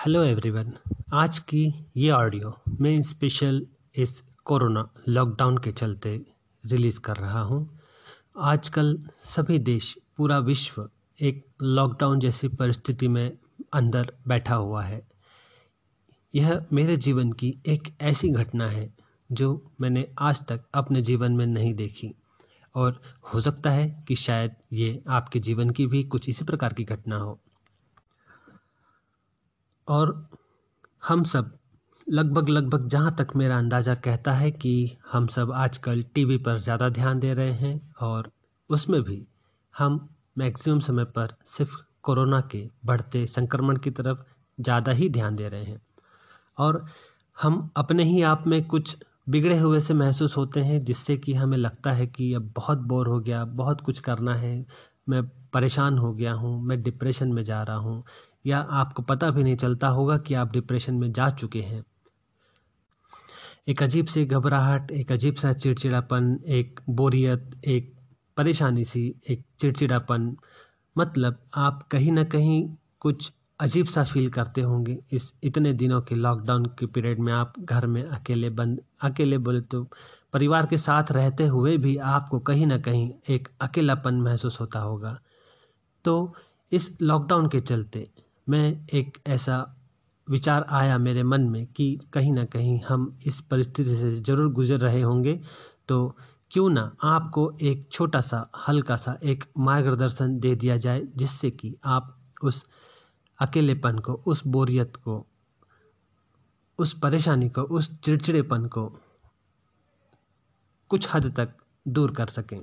Hello everyone आज की ये ऑडियो मैं स्पेशल इस कोरोना लॉकडाउन के चलते रिलीज़ कर रहा हूँ। आजकल सभी देश, पूरा विश्व एक लॉकडाउन जैसी परिस्थिति में अंदर बैठा हुआ है। यह मेरे जीवन की एक ऐसी घटना है जो मैंने आज तक अपने जीवन में नहीं देखी। और हो सकता है कि शायद ये आपके जीवन की भी कुछ इसी प्रकार की घटना हो। और हम सब लगभग लगभग जहाँ तक मेरा अंदाज़ा कहता है कि हम सब आजकल टीवी पर ज़्यादा ध्यान दे रहे हैं और उसमें भी हम मैक्सिमम समय पर सिर्फ़ कोरोना के बढ़ते संक्रमण की तरफ़ ज़्यादा ही ध्यान दे रहे हैं। और हम अपने ही आप में कुछ बिगड़े हुए से महसूस होते हैं, जिससे कि हमें लगता है कि अब बहुत बोर हो गया, बहुत कुछ करना है, मैं परेशान हो गया हूँ, मैं डिप्रेशन में जा रहा हूँ या आपको पता भी नहीं चलता होगा कि आप डिप्रेशन में जा चुके हैं। एक अजीब सी घबराहट, एक अजीब सा चिड़चिड़ापन, एक बोरियत, एक परेशानी सी, एक चिड़चिड़ापन। मतलब आप कहीं ना कहीं कुछ अजीब सा फील करते होंगे। इस इतने दिनों के लॉकडाउन के पीरियड में आप घर में अकेले बंद, अकेले बोले तो परिवार के साथ रहते हुए भी आपको कहीं ना कहीं एक अकेलापन महसूस होता होगा। तो इस लॉकडाउन के चलते मैं एक ऐसा विचार आया मेरे मन में कि कहीं ना कहीं हम इस परिस्थिति से ज़रूर गुजर रहे होंगे। तो क्यों ना आपको एक छोटा सा, हल्का सा एक मार्गदर्शन दे दिया जाए, जिससे कि आप उस अकेलेपन को, उस बोरियत को, उस परेशानी को, उस चिड़चिड़ेपन को कुछ हद तक दूर कर सकें।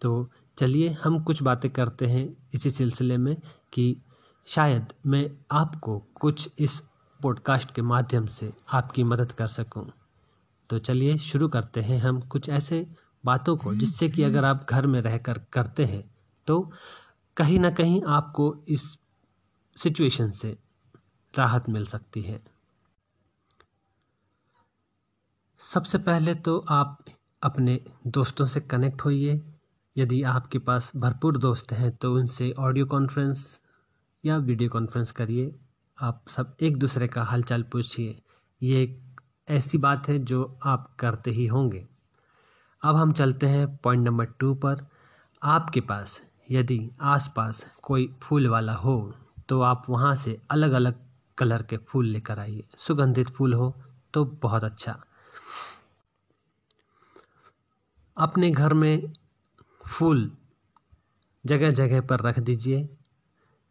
तो चलिए हम कुछ बातें करते हैं इसी सिलसिले में कि शायद मैं आपको कुछ इस पॉडकास्ट के माध्यम से आपकी मदद कर सकूँ। तो चलिए शुरू करते हैं हम कुछ ऐसे बातों को, जिससे कि अगर आप घर में रहकर करते हैं तो कहीं ना कहीं आपको इस सिचुएशन से राहत मिल सकती है सबसे पहले तो आप अपने दोस्तों से कनेक्ट होइए यदि आपके पास भरपूर दोस्त हैं तो उनसे ऑडियो कॉन्फ्रेंस या वीडियो कॉन्फ्रेंस करिए, आप सब एक दूसरे का हालचाल पूछिए। ये एक ऐसी बात है जो आप करते ही होंगे। अब हम चलते हैं पॉइंट नंबर टू पर। आपके पास, यदि आसपास कोई फूल वाला हो तो आप वहाँ से अलग अलग कलर के फूल लेकर आइए। सुगंधित फूल हो तो बहुत अच्छा। अपने घर में फूल जगह जगह पर रख दीजिए।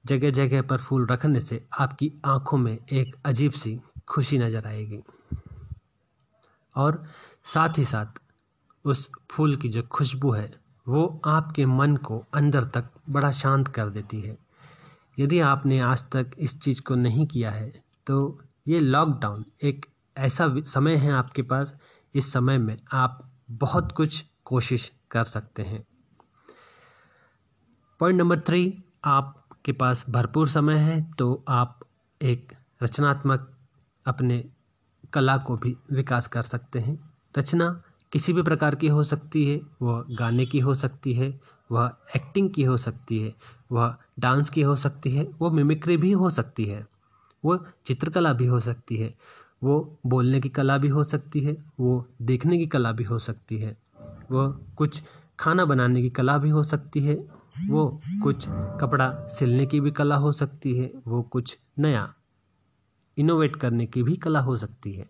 जगह जगह पर फूल रखने से आपकी आँखों में एक अजीब सी खुशी नज़र आएगी। और साथ ही साथ उस फूल की जो खुशबू है, वो आपके मन को अंदर तक बड़ा शांत कर देती है। यदि आपने आज तक इस चीज़ को नहीं किया है तो ये लॉकडाउन एक ऐसा समय है आपके पास, इस समय में आप बहुत कुछ कोशिश कर सकते हैं। पॉइंट नंबर थ्री, आप के पास भरपूर समय है तो आप एक रचनात्मक अपने कला को भी विकास कर सकते हैं। रचना किसी भी प्रकार की हो सकती है, वह गाने की हो सकती है, वह एक्टिंग की हो सकती है, वह डांस की हो सकती है वो मिमिक्री भी हो सकती है वो चित्रकला भी हो सकती है वो बोलने की कला भी हो सकती है वो देखने की कला भी हो सकती है वो कुछ खाना बनाने की कला भी हो सकती है, वो कुछ कपड़ा सिलने की भी कला हो सकती है, वो कुछ नया इनोवेट करने की भी कला हो सकती है।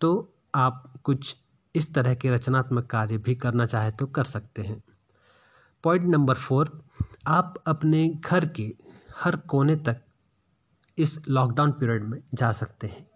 तो आप कुछ इस तरह के रचनात्मक कार्य भी करना चाहे तो कर सकते हैं। पॉइंट नंबर फोर आप अपने घर के हर कोने तक इस लॉकडाउन पीरियड में जा सकते हैं,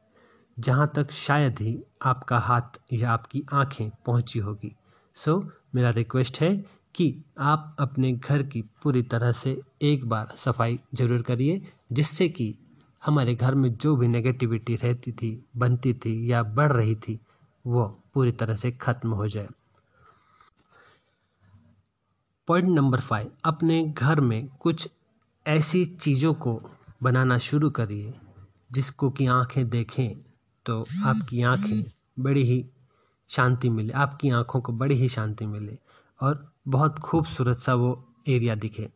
जहाँ तक शायद ही आपका हाथ या आपकी आँखें पहुँची होगी। सो मेरा रिक्वेस्ट है कि आप अपने घर की पूरी तरह से एक बार सफ़ाई ज़रूर करिए, जिससे कि हमारे घर में जो भी नेगेटिविटी रहती थी, बनती थी या बढ़ रही थी, वो पूरी तरह से ख़त्म हो जाए। पॉइंट नंबर फाइव अपने घर में कुछ ऐसी चीज़ों को बनाना शुरू करिए, जिसको कि आँखें देखें तो आपकी आँखें बड़ी ही शांति मिले, आपकी आँखों को बड़ी ही शांति मिले और बहुत खूबसूरत सा वो एरिया दिखे।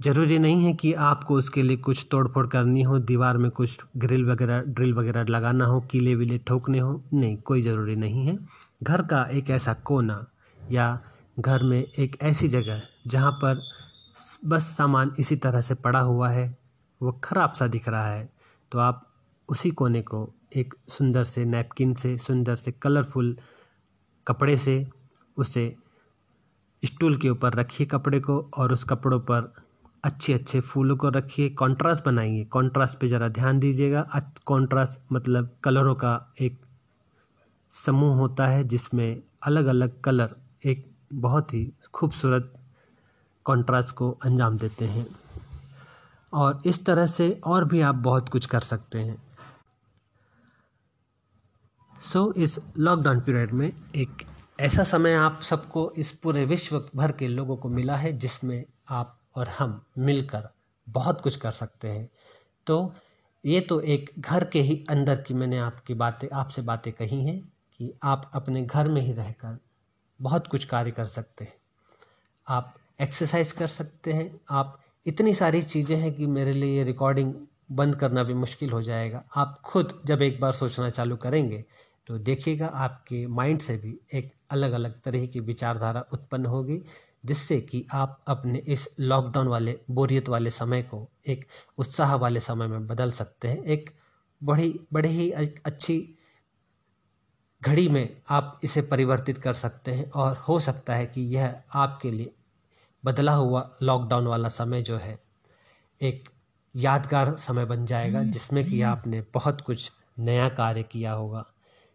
ज़रूरी नहीं है कि आपको उसके लिए कुछ तोड़ फोड़ करनी हो, दीवार में कुछ ग्रिल वगैरह, ड्रिल वगैरह लगाना हो, कीले विले ठोकने हो, नहीं, कोई ज़रूरी नहीं है। घर का एक ऐसा कोना या घर में एक ऐसी जगह जहाँ पर बस सामान इसी तरह से पड़ा हुआ है, वो ख़राब सा दिख रहा है तो आप उसी कोने को एक सुंदर से नैपकिन से, सुंदर से कलरफुल कपड़े से उसे स्टूल के ऊपर रखिए कपड़े को और उस कपड़ों पर अच्छे अच्छे फूलों को रखिए। कॉन्ट्रास्ट बनाइए। कॉन्ट्रास्ट पे ज़रा ध्यान दीजिएगा। कॉन्ट्रास्ट मतलब कलरों का एक समूह होता है जिसमें अलग अलग कलर एक बहुत ही खूबसूरत कॉन्ट्रास्ट को अंजाम देते हैं। और इस तरह से और भी आप बहुत कुछ कर सकते हैं। सो so, इस लॉकडाउन पीरियड में एक ऐसा समय आप सबको इस पूरे विश्व भर के लोगों को मिला है जिसमें आप और हम मिलकर बहुत कुछ कर सकते हैं। तो ये तो एक घर के ही अंदर की मैंने आपकी बातें आपसे बातें कही हैं कि आप अपने घर में ही रहकर बहुत कुछ कार्य कर सकते हैं। आप एक्सरसाइज कर सकते हैं। आप इतनी सारी चीज़ें हैं कि मेरे लिए ये रिकॉर्डिंग बंद करना भी मुश्किल हो जाएगा। आप खुद जब एक बार सोचना चालू करेंगे तो देखिएगा आपके माइंड से भी एक अलग अलग तरह की विचारधारा उत्पन्न होगी, जिससे कि आप अपने इस लॉकडाउन वाले, बोरियत वाले समय को एक उत्साह वाले समय में बदल सकते हैं। एक बड़ी, बड़े ही अच्छी घड़ी में आप इसे परिवर्तित कर सकते हैं और हो सकता है कि यह आपके लिए बदला हुआ लॉकडाउन वाला समय जो है, एक यादगार समय बन जाएगा, जिसमें कि आपने बहुत कुछ नया कार्य किया होगा।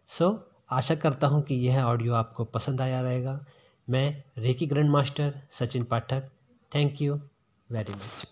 सो आशा करता हूँ कि यह ऑडियो आपको पसंद आया रहेगा। मैं reiki grand master Sachin Pathak. Thank you very much